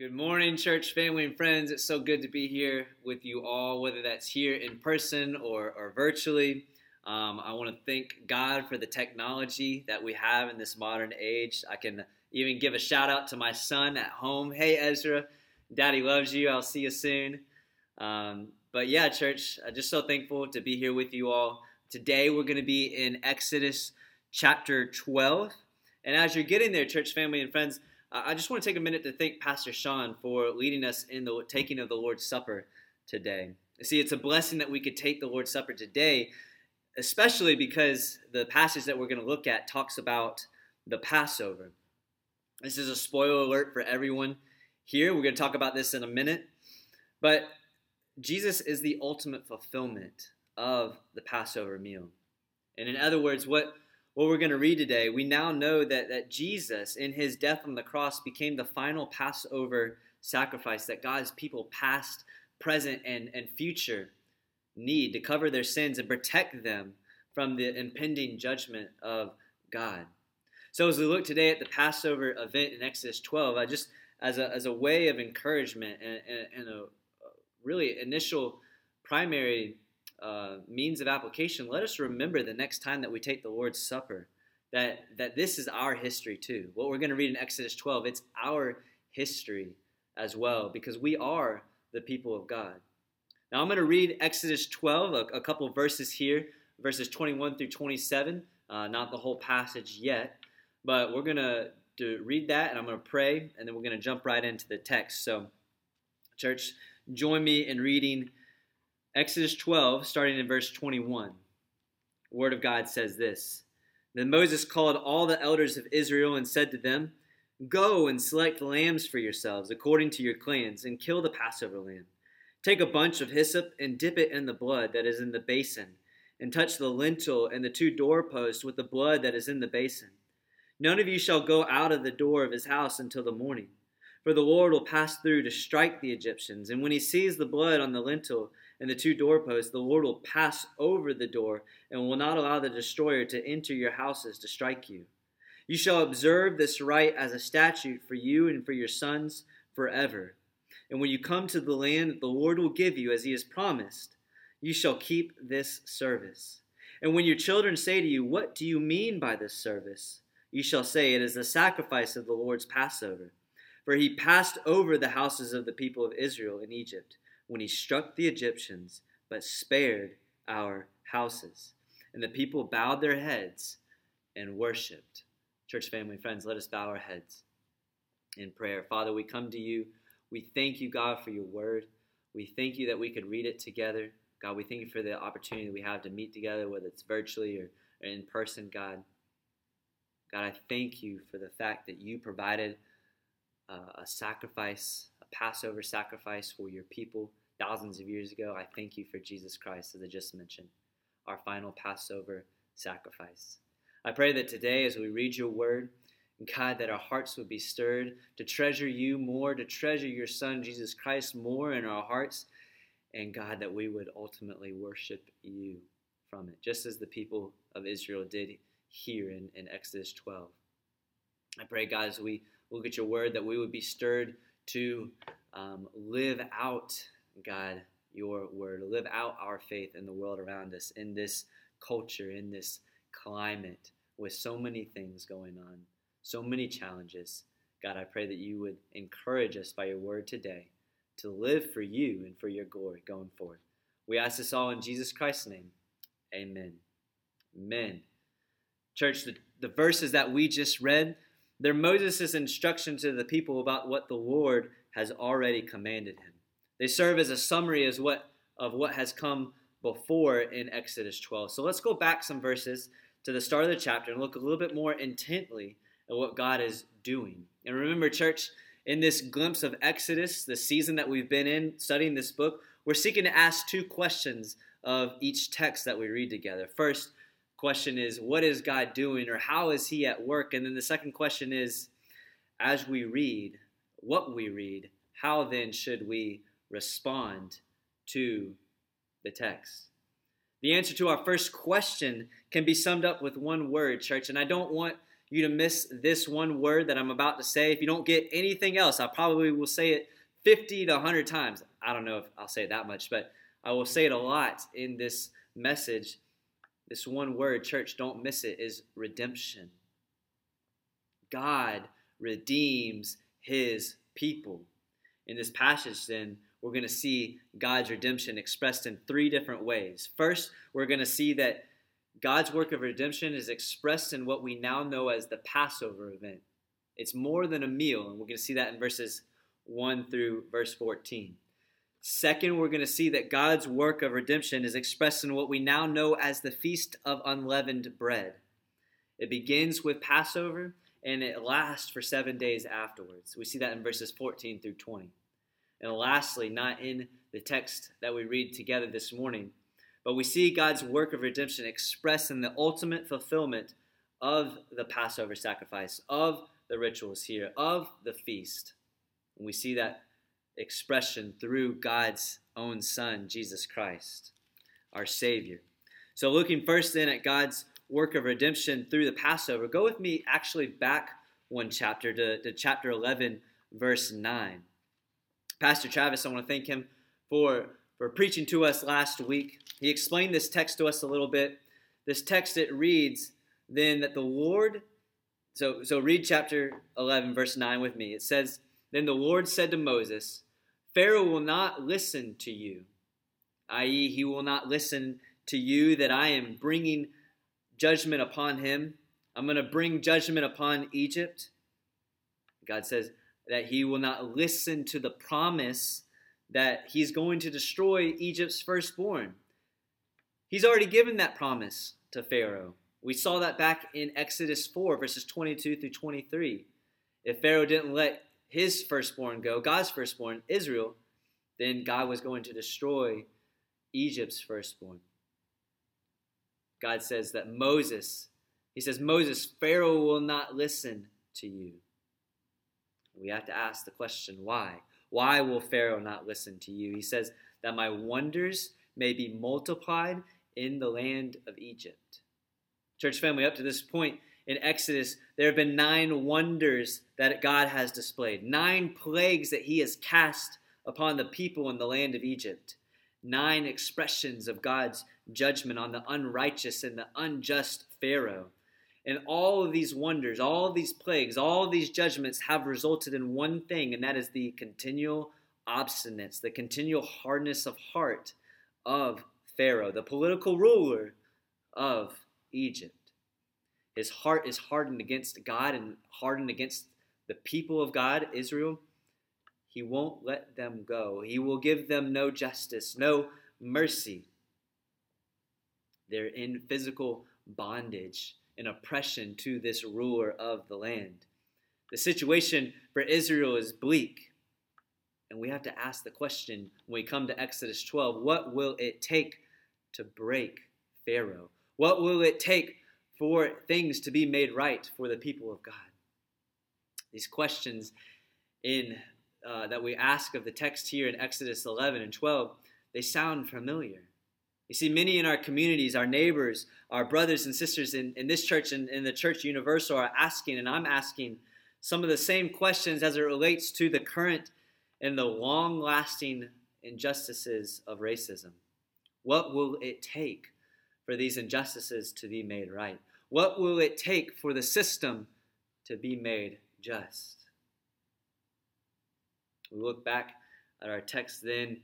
Good morning, church family and friends. It's so good to be here with you all, whether that's here in person or, or virtually. Um, I want to thank God for the technology that we have in this modern age. I can even give a shout out to my son at home. Hey, Ezra, Daddy loves you. I'll see you soon. Um, but yeah, church, I'm just so thankful to be here with you all. Today, we're going to be in Exodus chapter 12. And as you're getting there, church family and friends, I just want to take a minute to thank Pastor Sean for leading us in the taking of the Lord's Supper today. See, it's a blessing that we could take the Lord's Supper today, especially because the passage that we're going to look at talks about the Passover. This is a spoiler alert for everyone here. We're going to talk about this in a minute. But Jesus is the ultimate fulfillment of the Passover meal. And in other words, what what we're going to read today, we now know that, that Jesus, in his death on the cross, became the final Passover sacrifice that God's people, past, present, and, and future, need to cover their sins and protect them from the impending judgment of God. So, as we look today at the Passover event in Exodus 12, I just, as a, as a way of encouragement and, and, and a really initial primary uh, means of application, let us remember the next time that we take the Lord's Supper that, that this is our history too. What we're going to read in Exodus 12, it's our history as well because we are the people of God. Now I'm going to read Exodus 12, a, a couple verses here, verses 21 through 27, uh, not the whole passage yet, but we're going to read that and I'm going to pray and then we're going to jump right into the text. So, church, join me in reading Exodus 12, starting in verse 21. The Word of God says this Then Moses called all the elders of Israel and said to them, Go and select lambs for yourselves according to your clans, and kill the Passover lamb. Take a bunch of hyssop and dip it in the blood that is in the basin, and touch the lintel and the two doorposts with the blood that is in the basin. None of you shall go out of the door of his house until the morning. For the Lord will pass through to strike the Egyptians, and when he sees the blood on the lintel and the two doorposts, the Lord will pass over the door and will not allow the destroyer to enter your houses to strike you. You shall observe this rite as a statute for you and for your sons forever. And when you come to the land that the Lord will give you as he has promised, you shall keep this service. And when your children say to you, What do you mean by this service? You shall say, It is the sacrifice of the Lord's Passover. For he passed over the houses of the people of Israel in Egypt when he struck the Egyptians, but spared our houses. And the people bowed their heads and worshiped. Church family, friends, let us bow our heads in prayer. Father, we come to you. We thank you, God, for your word. We thank you that we could read it together. God, we thank you for the opportunity that we have to meet together, whether it's virtually or, in person, God. God, I thank you for the fact that you provided uh, a sacrifice, a Passover sacrifice for your people thousands of years ago. I thank you for Jesus Christ, as I just mentioned, our final Passover sacrifice. I pray that today, as we read your word, God, that our hearts would be stirred to treasure you more, to treasure your Son, Jesus Christ, more in our hearts, and God, that we would ultimately worship you from it, just as the people of Israel did here in, in Exodus 12. I pray, God, as we look at your word, that we would be stirred to um, live out God, your word, live out our faith in the world around us, in this culture, in this climate, with so many things going on, so many challenges. God, I pray that you would encourage us by your word today to live for you and for your glory going forward. We ask this all in Jesus Christ's name. Amen. Amen. Church, the, the verses that we just read, they're Moses' instruction to the people about what the Lord has already commanded him. They serve as a summary as what of what has come before in Exodus 12. So let's go back some verses to the start of the chapter and look a little bit more intently at what God is doing. And remember, church, in this glimpse of Exodus, the season that we've been in studying this book, we're seeking to ask two questions of each text that we read together. First question is, what is God doing or how is He at work? And then the second question is, as we read, what we read, how then should we respond to the text? The answer to our first question can be summed up with one word, church, and I don't want you to miss this one word that I'm about to say. If you don't get anything else, I probably will say it 50 to 100 times. I don't know if I'll say it that much, but I will say it a lot in this message. This one word, church, don't miss it, is redemption. God redeems his people. In this passage, then, we're going to see God's redemption expressed in three different ways. First, we're going to see that God's work of redemption is expressed in what we now know as the Passover event. It's more than a meal, and we're going to see that in verses 1 through verse 14. Second, we're going to see that God's work of redemption is expressed in what we now know as the Feast of Unleavened Bread. It begins with Passover and it lasts for seven days afterwards. We see that in verses 14 through 20. And lastly, not in the text that we read together this morning, but we see God's work of redemption expressed in the ultimate fulfillment of the Passover sacrifice, of the rituals here, of the feast. And we see that expression through God's own Son, Jesus Christ, our Savior. So, looking first then at God's work of redemption through the Passover, go with me actually back one chapter to, to chapter 11, verse 9. Pastor Travis, I want to thank him for, for preaching to us last week. He explained this text to us a little bit. This text, it reads, then that the Lord, so, so read chapter 11, verse 9 with me. It says, Then the Lord said to Moses, Pharaoh will not listen to you, i.e., he will not listen to you that I am bringing judgment upon him. I'm going to bring judgment upon Egypt. God says, that he will not listen to the promise that he's going to destroy Egypt's firstborn. He's already given that promise to Pharaoh. We saw that back in Exodus 4, verses 22 through 23. If Pharaoh didn't let his firstborn go, God's firstborn, Israel, then God was going to destroy Egypt's firstborn. God says that Moses, he says, Moses, Pharaoh will not listen to you. We have to ask the question, why? Why will Pharaoh not listen to you? He says, that my wonders may be multiplied in the land of Egypt. Church family, up to this point in Exodus, there have been nine wonders that God has displayed, nine plagues that he has cast upon the people in the land of Egypt, nine expressions of God's judgment on the unrighteous and the unjust Pharaoh. And all of these wonders, all of these plagues, all of these judgments have resulted in one thing, and that is the continual obstinance, the continual hardness of heart of Pharaoh, the political ruler of Egypt. His heart is hardened against God and hardened against the people of God, Israel. He won't let them go. He will give them no justice, no mercy. They're in physical bondage and oppression to this ruler of the land. The situation for Israel is bleak. And we have to ask the question when we come to Exodus 12 what will it take to break Pharaoh? What will it take for things to be made right for the people of God? These questions in uh, that we ask of the text here in Exodus 11 and 12, they sound familiar. You see, many in our communities, our neighbors, our brothers and sisters in, in this church and in the church universal are asking, and I'm asking some of the same questions as it relates to the current and the long lasting injustices of racism. What will it take for these injustices to be made right? What will it take for the system to be made just? We look back at our text then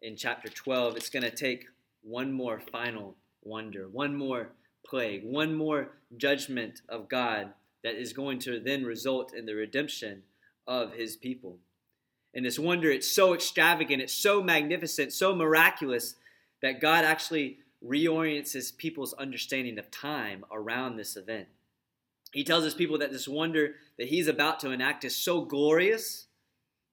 in chapter 12. It's going to take one more final wonder, one more plague, one more judgment of God that is going to then result in the redemption of his people. And this wonder, it's so extravagant, it's so magnificent, so miraculous that God actually reorients his people's understanding of time around this event. He tells his people that this wonder that he's about to enact is so glorious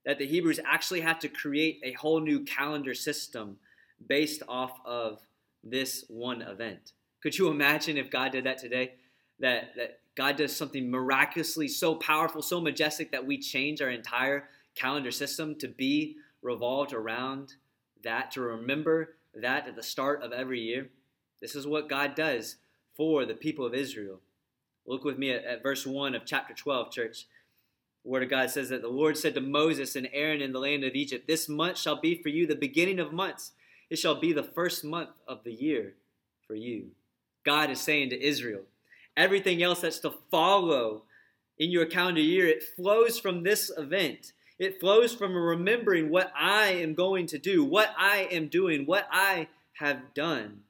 that the Hebrews actually have to create a whole new calendar system based off of this one event. Could you imagine if God did that today? That, that God does something miraculously so powerful, so majestic that we change our entire calendar system to be revolved around that, to remember that at the start of every year. This is what God does for the people of Israel. Look with me at, at verse 1 of chapter 12, church. The Word of God says that the Lord said to Moses and Aaron in the land of Egypt, This month shall be for you the beginning of months. It shall be the first month of the year for you. God is saying to Israel, everything else that's to follow in your calendar year, it flows from this event. It flows from remembering what I am going to do, what I am doing, what I have done.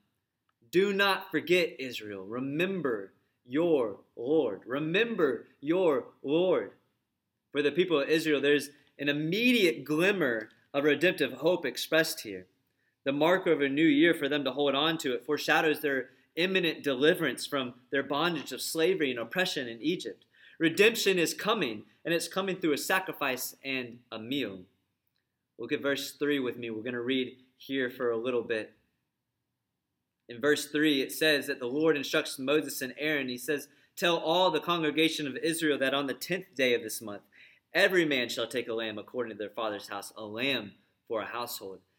Do not forget, Israel. Remember your Lord. Remember your Lord. For the people of Israel, there's an immediate glimmer of redemptive hope expressed here. The marker of a new year for them to hold on to it foreshadows their imminent deliverance from their bondage of slavery and oppression in Egypt. Redemption is coming, and it's coming through a sacrifice and a meal. Look at verse 3 with me. We're going to read here for a little bit. In verse 3, it says that the Lord instructs Moses and Aaron. He says, Tell all the congregation of Israel that on the tenth day of this month, every man shall take a lamb according to their father's house, a lamb for a household.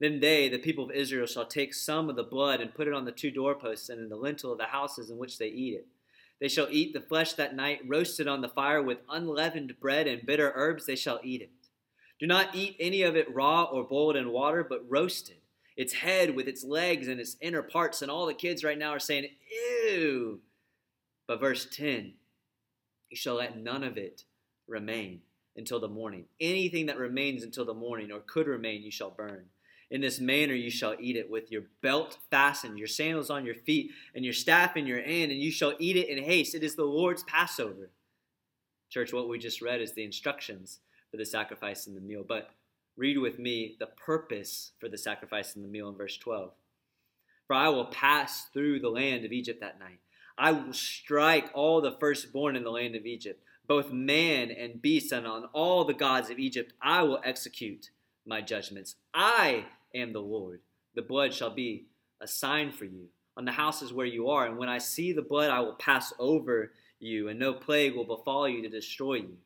Then they, the people of Israel, shall take some of the blood and put it on the two doorposts and in the lintel of the houses in which they eat it. They shall eat the flesh that night, roasted on the fire with unleavened bread and bitter herbs, they shall eat it. Do not eat any of it raw or boiled in water, but roasted. Its head with its legs and its inner parts. And all the kids right now are saying, Ew. But verse 10 You shall let none of it remain until the morning. Anything that remains until the morning or could remain, you shall burn. In this manner you shall eat it with your belt fastened, your sandals on your feet, and your staff in your hand, and you shall eat it in haste. It is the Lord's Passover. Church, what we just read is the instructions for the sacrifice and the meal. But read with me the purpose for the sacrifice and the meal in verse 12. For I will pass through the land of Egypt that night. I will strike all the firstborn in the land of Egypt, both man and beast, and on all the gods of Egypt I will execute my judgments. I am the Lord. The blood shall be a sign for you on the houses where you are. And when I see the blood, I will pass over you, and no plague will befall you to destroy you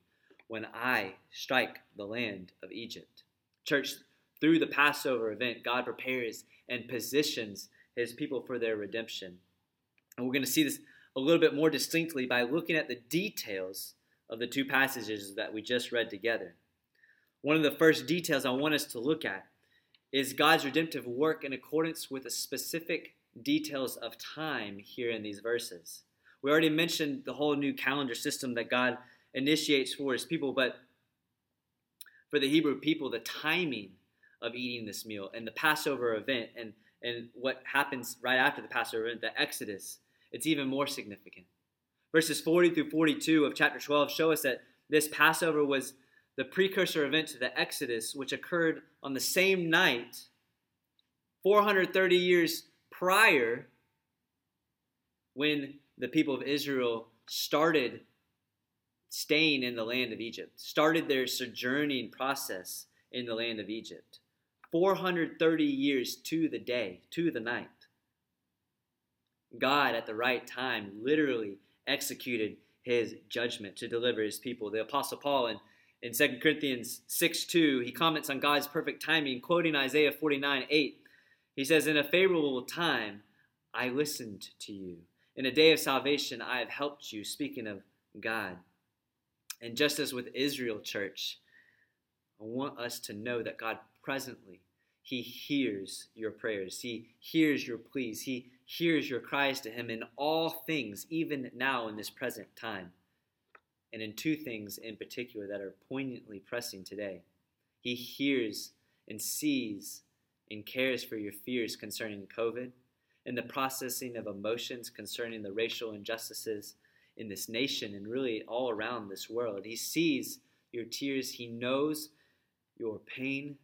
when I strike the land of Egypt. Church, through the Passover event, God prepares and positions his people for their redemption. And we're going to see this a little bit more distinctly by looking at the details of the two passages that we just read together. One of the first details I want us to look at is God's redemptive work in accordance with the specific details of time here in these verses. We already mentioned the whole new calendar system that God initiates for his people, but for the Hebrew people, the timing of eating this meal and the Passover event and, and what happens right after the Passover event, the Exodus, it's even more significant. Verses 40 through 42 of chapter 12 show us that this Passover was the precursor event to the Exodus, which occurred on the same night, 430 years prior, when the people of Israel started staying in the land of Egypt, started their sojourning process in the land of Egypt. 430 years to the day, to the night. God, at the right time, literally executed his judgment to deliver his people. The Apostle Paul in, in 2 Corinthians 6 2, he comments on God's perfect timing, quoting Isaiah 49 8. He says, In a favorable time, I listened to you. In a day of salvation, I have helped you. Speaking of God. And just as with Israel, church, I want us to know that God presently, He hears your prayers. He hears your pleas. He hears your cries to Him in all things, even now in this present time. And in two things in particular that are poignantly pressing today. He hears and sees and cares for your fears concerning COVID and the processing of emotions concerning the racial injustices in this nation and really all around this world. He sees your tears, He knows your pain.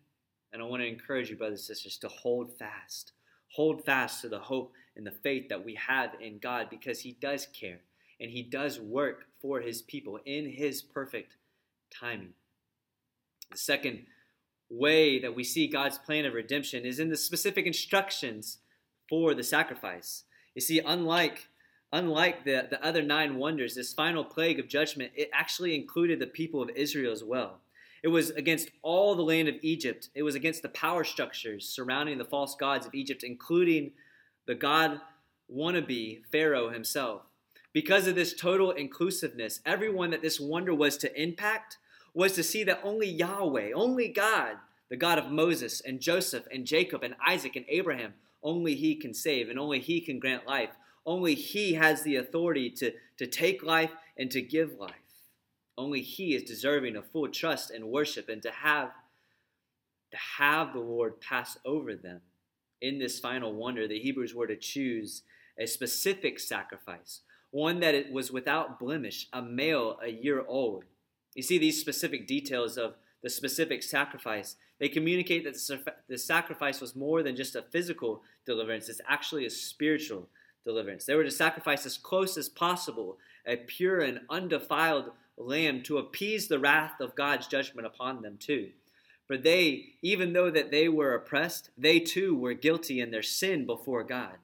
And I want to encourage you, brothers and sisters, to hold fast. Hold fast to the hope and the faith that we have in God because He does care and He does work for His people in His perfect timing. The second way that we see God's plan of redemption is in the specific instructions for the sacrifice. You see, unlike unlike the, the other nine wonders, this final plague of judgment, it actually included the people of Israel as well. It was against all the land of Egypt. It was against the power structures surrounding the false gods of Egypt, including the God wannabe Pharaoh himself. Because of this total inclusiveness, everyone that this wonder was to impact was to see that only Yahweh, only God, the God of Moses and Joseph and Jacob and Isaac and Abraham, only He can save and only He can grant life. Only He has the authority to, to take life and to give life. Only He is deserving of full trust and worship and to have to have the Lord pass over them. In this final wonder, the Hebrews were to choose a specific sacrifice, one that it was without blemish, a male a year old. You see these specific details of the specific sacrifice. They communicate that the sacrifice was more than just a physical deliverance, it's actually a spiritual deliverance. They were to sacrifice as close as possible a pure and undefiled lamb to appease the wrath of God's judgment upon them too. For they, even though that they were oppressed, they too were guilty in their sin before God.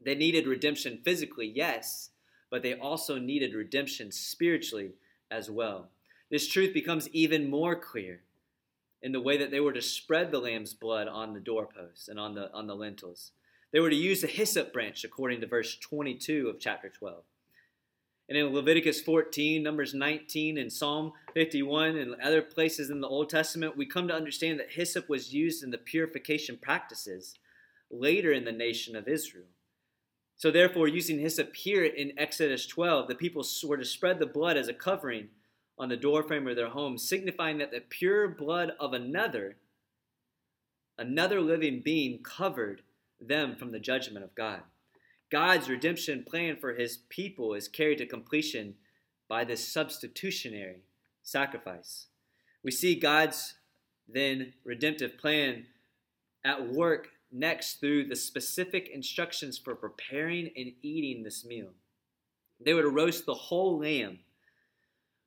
They needed redemption physically, yes, but they also needed redemption spiritually as well. This truth becomes even more clear in the way that they were to spread the lamb's blood on the doorposts and on the on the lintels. They were to use the hyssop branch according to verse 22 of chapter 12. And in Leviticus 14, Numbers 19, and Psalm 51, and other places in the Old Testament, we come to understand that hyssop was used in the purification practices later in the nation of Israel. So, therefore, using hyssop here in Exodus 12, the people were to spread the blood as a covering on the doorframe of their home, signifying that the pure blood of another, another living being, covered them from the judgment of God. God's redemption plan for his people is carried to completion by this substitutionary sacrifice. We see God's then redemptive plan at work next through the specific instructions for preparing and eating this meal. They were to roast the whole lamb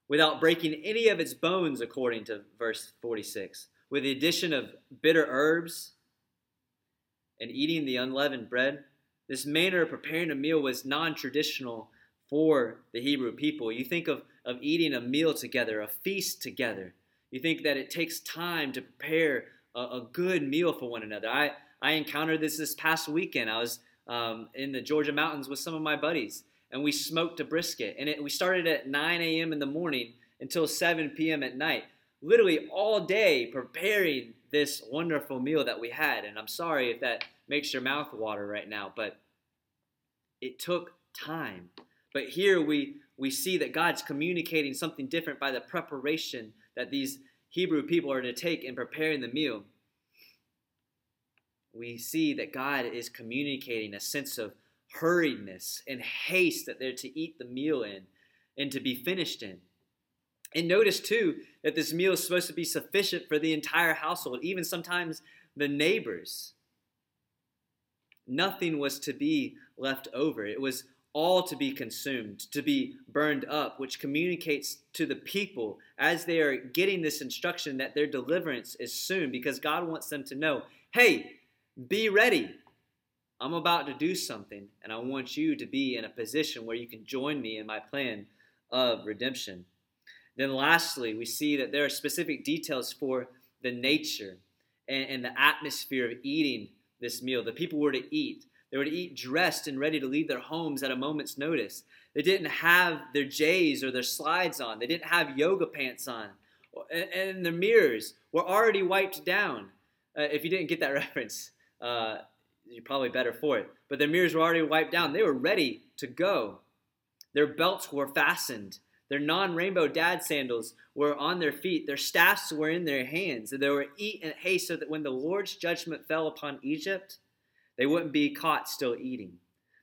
without breaking any of its bones, according to verse 46, with the addition of bitter herbs and eating the unleavened bread. This manner of preparing a meal was non traditional for the Hebrew people. You think of, of eating a meal together, a feast together. You think that it takes time to prepare a, a good meal for one another. I, I encountered this this past weekend. I was um, in the Georgia mountains with some of my buddies, and we smoked a brisket. And it, we started at 9 a.m. in the morning until 7 p.m. at night, literally all day preparing this wonderful meal that we had. And I'm sorry if that makes your mouth water right now, but it took time. But here we, we see that God's communicating something different by the preparation that these Hebrew people are to take in preparing the meal we see that God is communicating a sense of hurriedness and haste that they're to eat the meal in and to be finished in. And notice too that this meal is supposed to be sufficient for the entire household, even sometimes the neighbors. Nothing was to be left over. It was all to be consumed, to be burned up, which communicates to the people as they are getting this instruction that their deliverance is soon because God wants them to know hey, be ready. I'm about to do something, and I want you to be in a position where you can join me in my plan of redemption. Then, lastly, we see that there are specific details for the nature and, and, the atmosphere of eating this meal. The people were to eat. They were to eat dressed and ready to leave their homes at a moment's notice. They didn't have their J's or their slides on, they didn't have yoga pants on, and, their mirrors were already wiped down. Uh, if you didn't get that reference, uh, you're probably better for it. But their mirrors were already wiped down. They were ready to go. Their belts were fastened. Their non rainbow dad sandals were on their feet. Their staffs were in their hands. And they were eat in haste so that when the Lord's judgment fell upon Egypt, they wouldn't be caught still eating,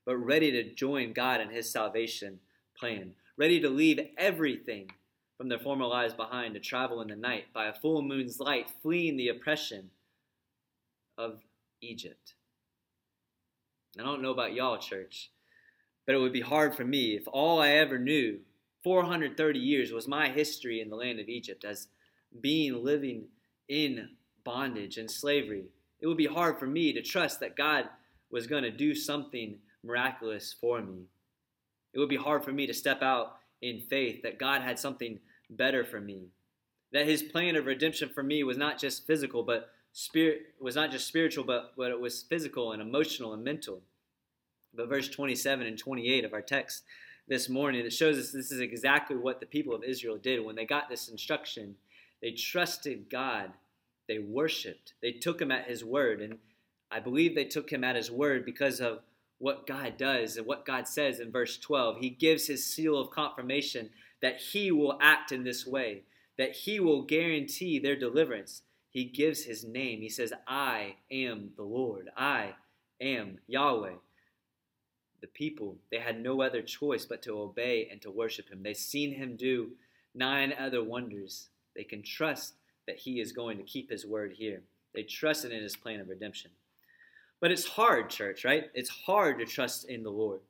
but ready to join God in his salvation plan, ready to leave everything from their former lives behind to travel in the night by a full moon's light, fleeing the oppression of Egypt. I don't know about y'all, church, but it would be hard for me if all I ever knew 430 years was my history in the land of Egypt as being living in bondage and slavery, it would be hard for me to trust that God was going to do something miraculous for me. It would be hard for me to step out in faith that God had something better for me. That his plan of redemption for me was not just physical, but spirit was not just spiritual, but, but it was physical and emotional and mental. But verse 27 and 28 of our text this morning, it shows us this is exactly what the people of Israel did when they got this instruction. They trusted God. They worshiped. They took him at his word. And I believe they took him at his word because of what God does and what God says in verse 12. He gives his seal of confirmation that he will act in this way, that he will guarantee their deliverance. He gives his name. He says, I am the Lord. I am Yahweh. The people, they had no other choice but to obey and to worship him. They've seen him do nine other wonders. They can trust that he is going to keep his word here. They trusted in his plan of redemption. But it's hard, church, right? It's hard to trust in the Lord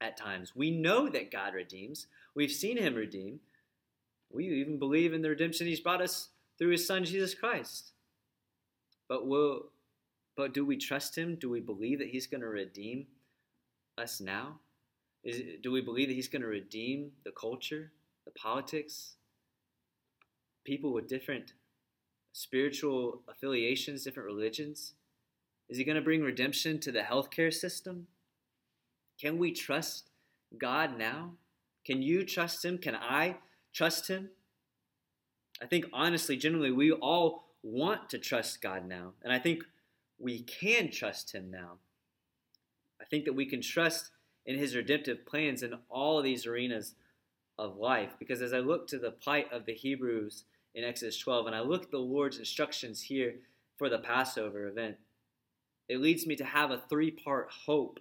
at times. We know that God redeems, we've seen him redeem. We even believe in the redemption he's brought us through his son Jesus Christ. But will but do we trust him? Do we believe that he's going to redeem us now? Is, do we believe that he's going to redeem the culture, the politics, people with different spiritual affiliations, different religions? Is he going to bring redemption to the healthcare system? Can we trust God now? Can you trust him? Can I trust him? I think honestly, generally, we all want to trust God now. And I think we can trust him now. I think that we can trust in his redemptive plans in all of these arenas of life. Because as I look to the plight of the Hebrews in Exodus 12, and I look at the Lord's instructions here for the Passover event, it leads me to have a three part hope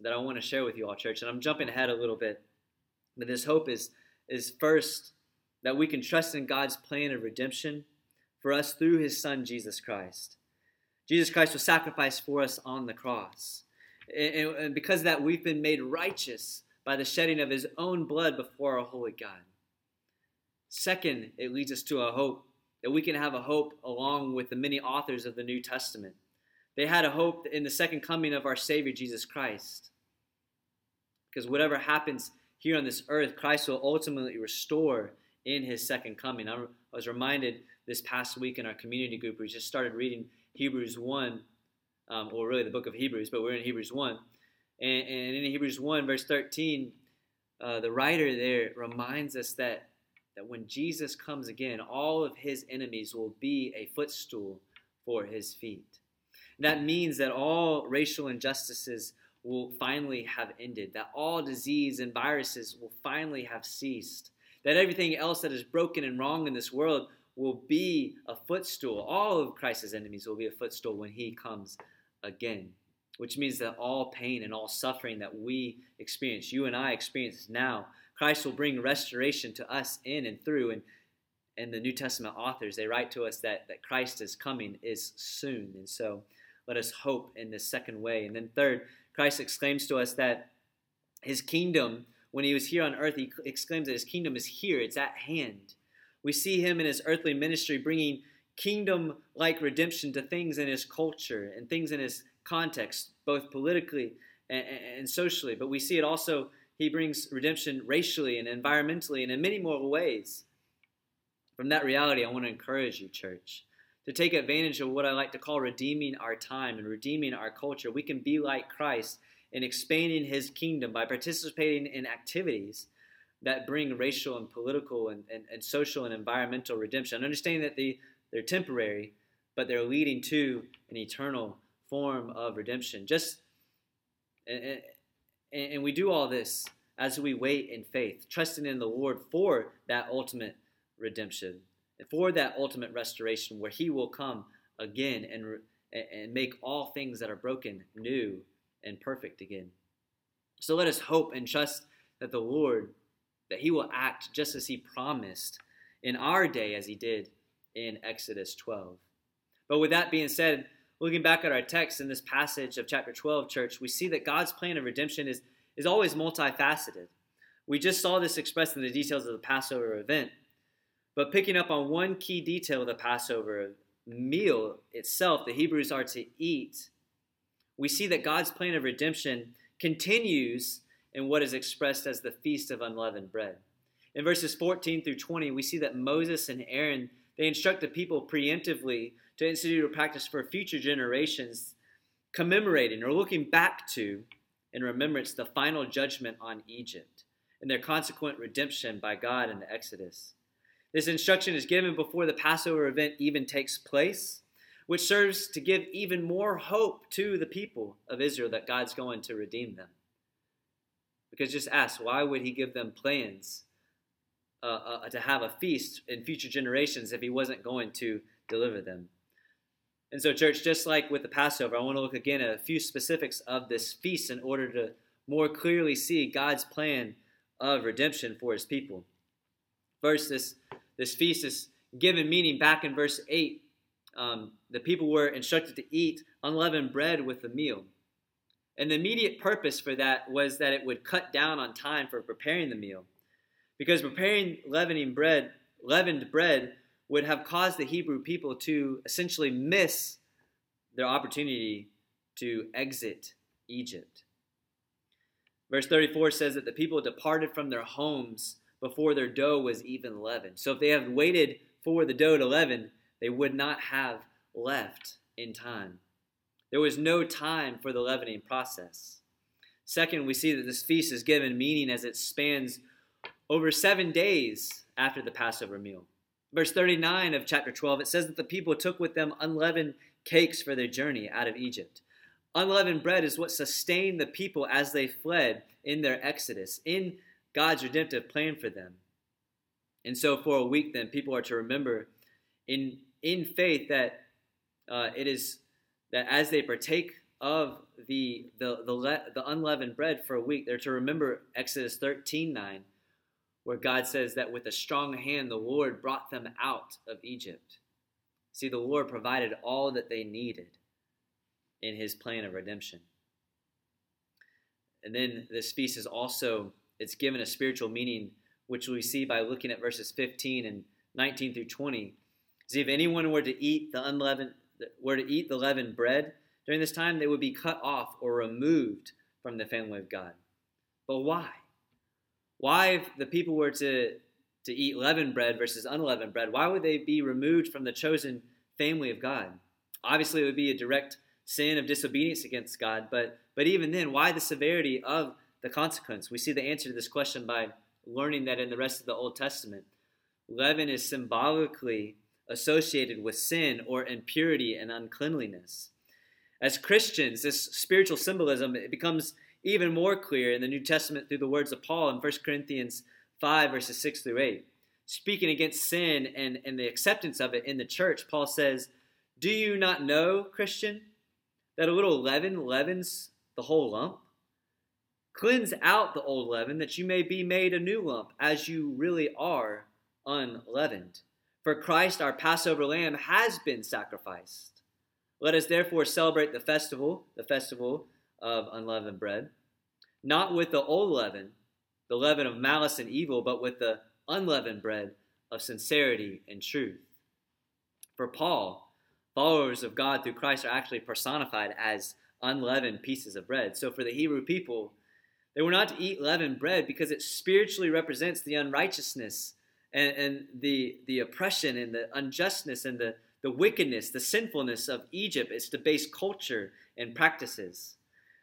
that I want to share with you all, church. And I'm jumping ahead a little bit. But this hope is, is first that we can trust in God's plan of redemption for us through his Son, Jesus Christ. Jesus Christ was sacrificed for us on the cross. And, because of that, we've been made righteous by the shedding of his own blood before our holy God. Second, it leads us to a hope that we can have a hope along with the many authors of the New Testament they had a hope in the second coming of our Savior Jesus Christ. Because whatever happens here on this earth, Christ will ultimately restore in his second coming. I was reminded this past week in our community group, we just started reading Hebrews 1, um, or really the book of Hebrews, but we're in Hebrews 1. And, and in Hebrews 1, verse 13, uh, the writer there reminds us that, that when Jesus comes again, all of his enemies will be a footstool for his feet. That means that all racial injustices will finally have ended, that all disease and viruses will finally have ceased, that everything else that is broken and wrong in this world will be a footstool. All of Christ's enemies will be a footstool when he comes again, which means that all pain and all suffering that we experience, you and I experience now, Christ will bring restoration to us in and through. And, and the New Testament authors, they write to us that, that Christ is coming is soon. And so, let us hope in this second way. And then, third, Christ exclaims to us that his kingdom, when he was here on earth, he exclaims that his kingdom is here, it's at hand. We see him in his earthly ministry bringing kingdom like redemption to things in his culture and things in his context, both politically and, and, socially. But we see it also, he brings redemption racially and environmentally and in many more ways. From that reality, I want to encourage you, church to take advantage of what I like to call redeeming our time and redeeming our culture. We can be like Christ in expanding his kingdom by participating in activities that bring racial and political and, and, and social and environmental redemption. Understanding that they, they're temporary, but they're leading to an eternal form of redemption. Just and, and, and we do all this as we wait in faith, trusting in the Lord for that ultimate redemption for that ultimate restoration where he will come again and, and make all things that are broken new and perfect again. So let us hope and trust that the Lord, that he will act just as he promised in our day as he did in Exodus 12. But with that being said, looking back at our text in this passage of chapter 12, church, we see that God's plan of redemption is, is always multifaceted. We just saw this expressed in the details of the Passover event. But picking up on one key detail of the Passover meal itself, the Hebrews are to eat, we see that God's plan of redemption continues in what is expressed as the Feast of Unleavened Bread. In verses 14 through 20, we see that Moses and Aaron they instruct the people preemptively to institute a practice for future generations, commemorating or looking back to in remembrance the final judgment on Egypt and their consequent redemption by God in the Exodus. This instruction is given before the Passover event even takes place, which serves to give even more hope to the people of Israel that God's going to redeem them. Because just ask, why would he give them plans uh, uh, to have a feast in future generations if he wasn't going to deliver them. And so, church, just like with the Passover, I want to look again at a few specifics of this feast in order to more clearly see God's plan of redemption for his people. First, this, this feast is given meaning back in verse 8. Um, the people were instructed to eat unleavened bread with the meal. And the immediate purpose for that was that it would cut down on time for preparing the meal because preparing leavening bread, leavened bread would have caused the Hebrew people to essentially miss their opportunity to exit Egypt. Verse 34 says that the people departed from their homes before their dough was even leavened. So if they had waited for the dough to leaven, they would not have left in time. There was no time for the leavening process. Second, we see that this feast is given meaning as it spans over seven days after the Passover meal. Verse 39 of chapter 12, it says that the people took with them unleavened cakes for their journey out of Egypt. Unleavened bread is what sustained the people as they fled in their exodus, in God's redemptive plan for them. And so, for a week, then, people are to remember in, in faith that uh, it is that as they partake of the, the, the, the unleavened bread for a week, they're to remember Exodus 13 9 where God says that with a strong hand the Lord brought them out of Egypt. See, the Lord provided all that they needed in his plan of redemption. And then this feast is also it's given a spiritual meaning which we see by looking at verses 15 and 19 through 20. See, if anyone were to eat the unleavened were to eat the leavened bread during this time, they would be cut off or removed from the family of God. But why? why if the people were to to eat leavened bread versus unleavened bread, why would they be removed from the chosen family of God? Obviously, it would be a direct sin of disobedience against God, but but even then, why the severity of the consequence? We see the answer to this question by learning that in the rest of the Old Testament, leaven is symbolically associated with sin or impurity and uncleanliness. As Christians, this spiritual symbolism it becomes even more clear in the New Testament through the words of Paul in 1 Corinthians 5, verses 6 through 8. Speaking against sin and, and the acceptance of it in the church, Paul says, Do you not know, Christian, that a little leaven leavens the whole lump? Cleanse out the old leaven, that you may be made a new lump, as you really are unleavened. For Christ, our Passover lamb, has been sacrificed. Let us therefore celebrate the festival, the festival of unleavened bread, not with the old leaven, the leaven of malice and evil, but with the unleavened bread of sincerity and truth. For Paul, followers of God through Christ are actually personified as unleavened pieces of bread. So for the Hebrew people, they were not to eat leavened bread because it spiritually represents the unrighteousness and, and the, the oppression and the unjustness and the, the wickedness, the sinfulness of Egypt. It's the base culture and practices.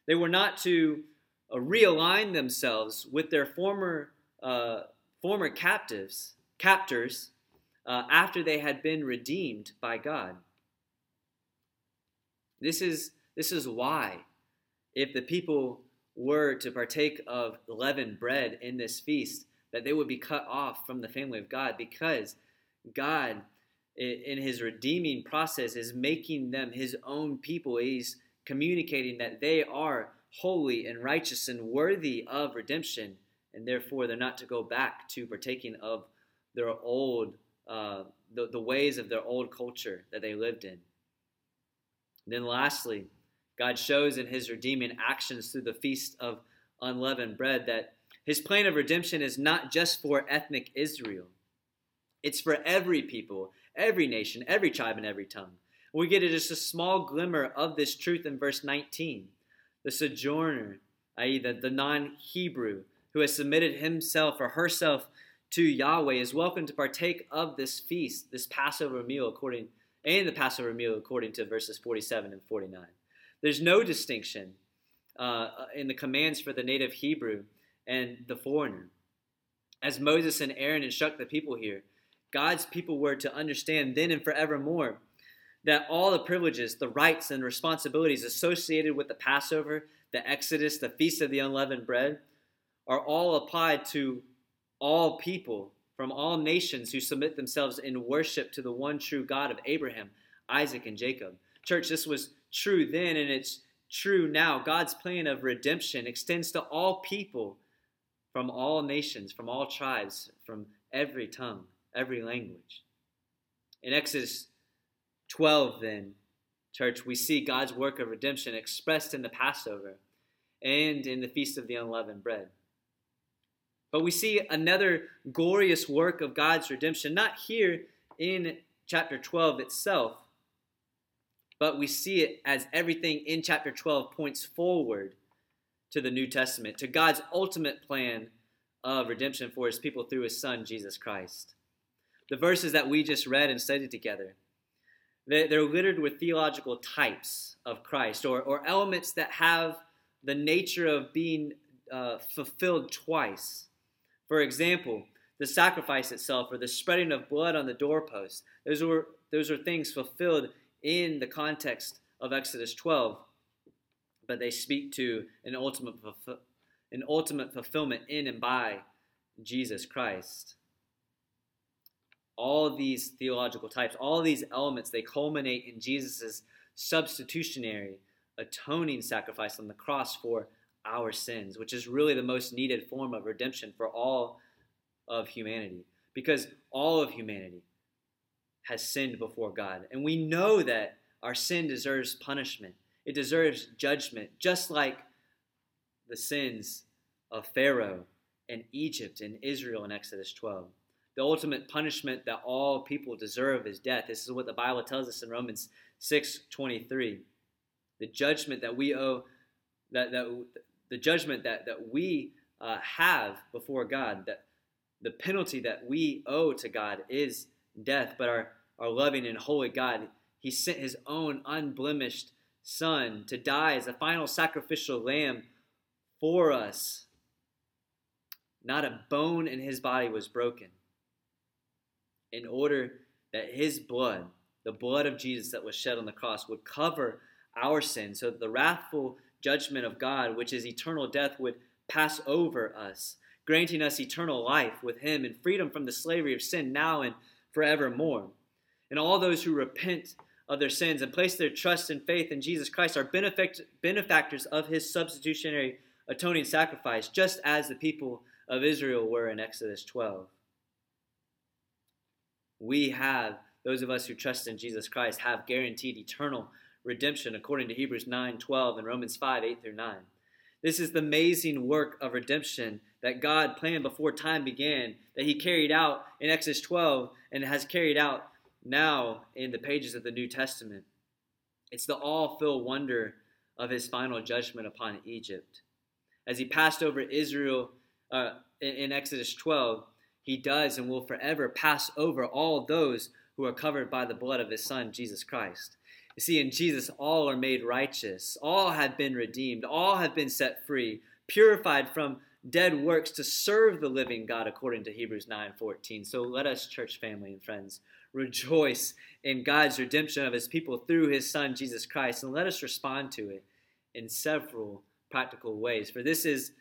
They were not to uh, realign themselves with their former uh, former captives, captors, uh, after they had been redeemed by God. This is this is why, if the people were to partake of leavened bread in this feast, that they would be cut off from the family of God, because God, in His redeeming process, is making them His own people. He's communicating that they are holy and righteous and worthy of redemption, and therefore they're not to go back to partaking of their old, uh, the, the ways of their old culture that they lived in. And then lastly, God shows in his redeeming actions through the feast of unleavened bread that his plan of redemption is not just for ethnic Israel. It's for every people, every nation, every tribe, and every tongue. We get just a small glimmer of this truth in verse 19. The sojourner, i.e., the, the non Hebrew, who has submitted himself or herself to Yahweh, is welcome to partake of this feast, this Passover meal, according and the Passover meal, according to verses 47 and 49. There's no distinction uh, in the commands for the native Hebrew and the foreigner. As Moses and Aaron instruct the people here, God's people were to understand then and forevermore that all the privileges, the rights, and responsibilities associated with the Passover, the Exodus, the Feast of the Unleavened Bread, are all applied to all people from all nations who submit themselves in worship to the one true God of Abraham, Isaac, and Jacob. Church, this was true then, and it's true now. God's plan of redemption extends to all people from all nations, from all tribes, from every tongue, every language. In Exodus 12, then, church, we see God's work of redemption expressed in the Passover and in the Feast of the Unleavened Bread. But we see another glorious work of God's redemption, not here in chapter 12 itself, but we see it as everything in chapter 12 points forward to the New Testament, to God's ultimate plan of redemption for his people through his son, Jesus Christ. The verses that we just read and studied together, they're littered with theological types of Christ or, or elements that have the nature of being uh, fulfilled twice. For example, the sacrifice itself or the spreading of blood on the doorpost, those were, those are things fulfilled in the context of Exodus 12, but they speak to an ultimate, an ultimate fulfillment in and by Jesus Christ. All these theological types, all these elements, they culminate in Jesus' substitutionary, atoning sacrifice on the cross for our sins, which is really the most needed form of redemption for all of humanity. Because all of humanity has sinned before God. And we know that our sin deserves punishment, it deserves judgment, just like the sins of Pharaoh and Egypt and Israel in Exodus 12. The ultimate punishment that all people deserve is death. This is what the Bible tells us in Romans 6:23. The judgment that we owe that, that the judgment that, that we uh, have before God, that the penalty that we owe to God is death, but our our loving and holy God, He sent His own unblemished Son to die as a final sacrificial lamb for us. Not a bone in His body was broken. In order that His blood, the blood of Jesus that was shed on the cross, would cover our sins, so that the wrathful judgment of God, which is eternal death, would pass over us, granting us eternal life with Him and freedom from the slavery of sin now and forevermore and all those who repent of their sins and place their trust and faith in Jesus Christ are benefact- benefactors of his substitutionary atoning sacrifice, just as the people of Israel were in Exodus 12. We have, those of us who trust in Jesus Christ, have guaranteed eternal redemption according to Hebrews 9 12 and Romans 5 8 through 9. This is the amazing work of redemption that God planned before time began, that He carried out in Exodus 12 and has carried out now in the pages of the New Testament. It's the all filled wonder of his final judgment upon Egypt. As he passed over Israel uh, in, in Exodus 12, he does and will forever pass over all those who are covered by the blood of his Son, Jesus Christ. You see, in Jesus, all are made righteous, all have been redeemed, all have been set free, purified from dead works to serve the living God according to Hebrews 9:14. So let us church family and friends rejoice in God's redemption of his people through his son Jesus Christ and let us respond to it in several practical ways. For this is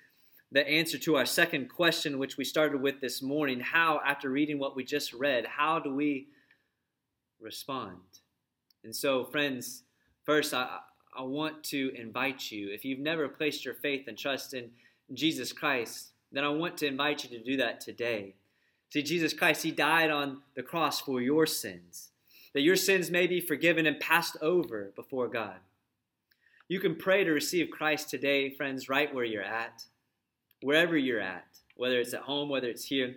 the answer to our second question which we started with this morning, how after reading what we just read, how do we respond? And so friends, first I I want to invite you, if you've never placed your faith and trust in Jesus Christ, then I want to invite you to do that today. See, Jesus Christ, He died on the cross for your sins, that your sins may be forgiven and passed over before God. You can pray to receive Christ today, friends, right where you're at, wherever you're at, whether it's at home, whether it's here.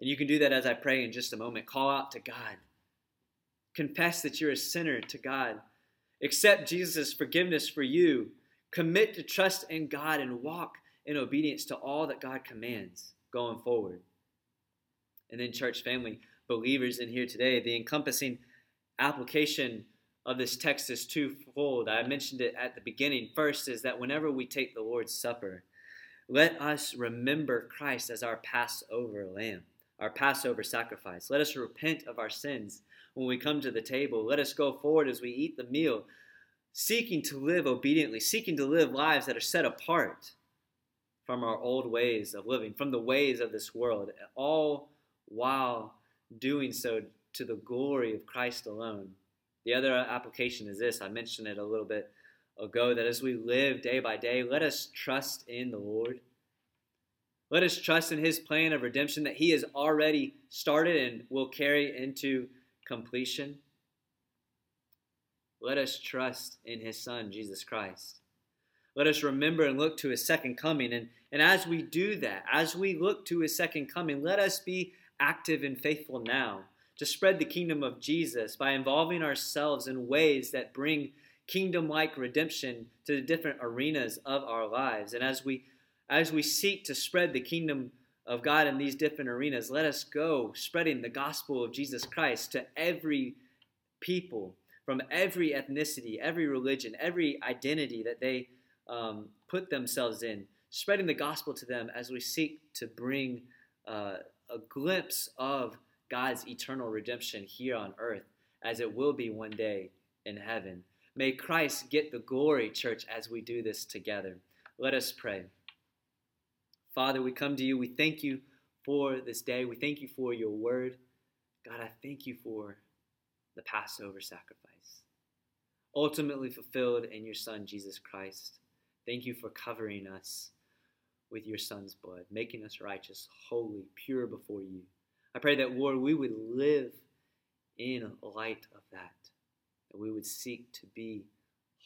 And you can do that as I pray in just a moment. Call out to God. Confess that you're a sinner to God. Accept Jesus' forgiveness for you. Commit to trust in God and walk in obedience to all that God commands going forward. And then, church family, believers in here today, the encompassing application of this text is twofold. I mentioned it at the beginning. First is that whenever we take the Lord's Supper, let us remember Christ as our Passover lamb, our Passover sacrifice. Let us repent of our sins when we come to the table. Let us go forward as we eat the meal, seeking to live obediently, seeking to live lives that are set apart from our old ways of living, from the ways of this world, all while doing so to the glory of Christ alone. The other application is this I mentioned it a little bit ago that as we live day by day, let us trust in the Lord. Let us trust in His plan of redemption that He has already started and will carry into completion. Let us trust in His Son, Jesus Christ. Let us remember and look to His second coming. And, and as we do that, as we look to His second coming, let us be active and faithful now to spread the kingdom of Jesus by involving ourselves in ways that bring kingdom like redemption to the different arenas of our lives. And as we as we seek to spread the kingdom of God in these different arenas, let us go spreading the gospel of Jesus Christ to every people from every ethnicity, every religion, every identity that they um, put themselves in, spreading the gospel to them as we seek to bring uh, a glimpse of God's eternal redemption here on earth as it will be one day in heaven. May Christ get the glory, church, as we do this together. Let us pray. Father, we come to you. We thank you for this day. We thank you for your word. God, I thank you for the Passover sacrifice, ultimately fulfilled in your Son, Jesus Christ. Thank you for covering us with your Son's blood, making us righteous, holy, pure before you. I pray that, Lord, we would live in light of that, that we would seek to be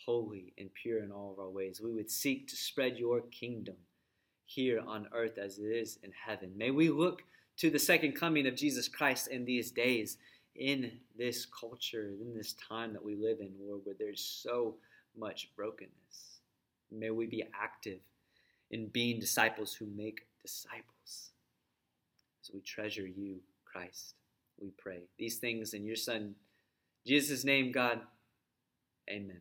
holy and pure in all of our ways. We would seek to spread your kingdom here on earth as it is in heaven. May we look to the second coming of Jesus Christ in these days, in this culture, in this time that we live in, Lord, where there's so much brokenness. May we be active in being disciples who make disciples as we treasure you, Christ. We pray these things in your Son, Jesus' name, God. Amen.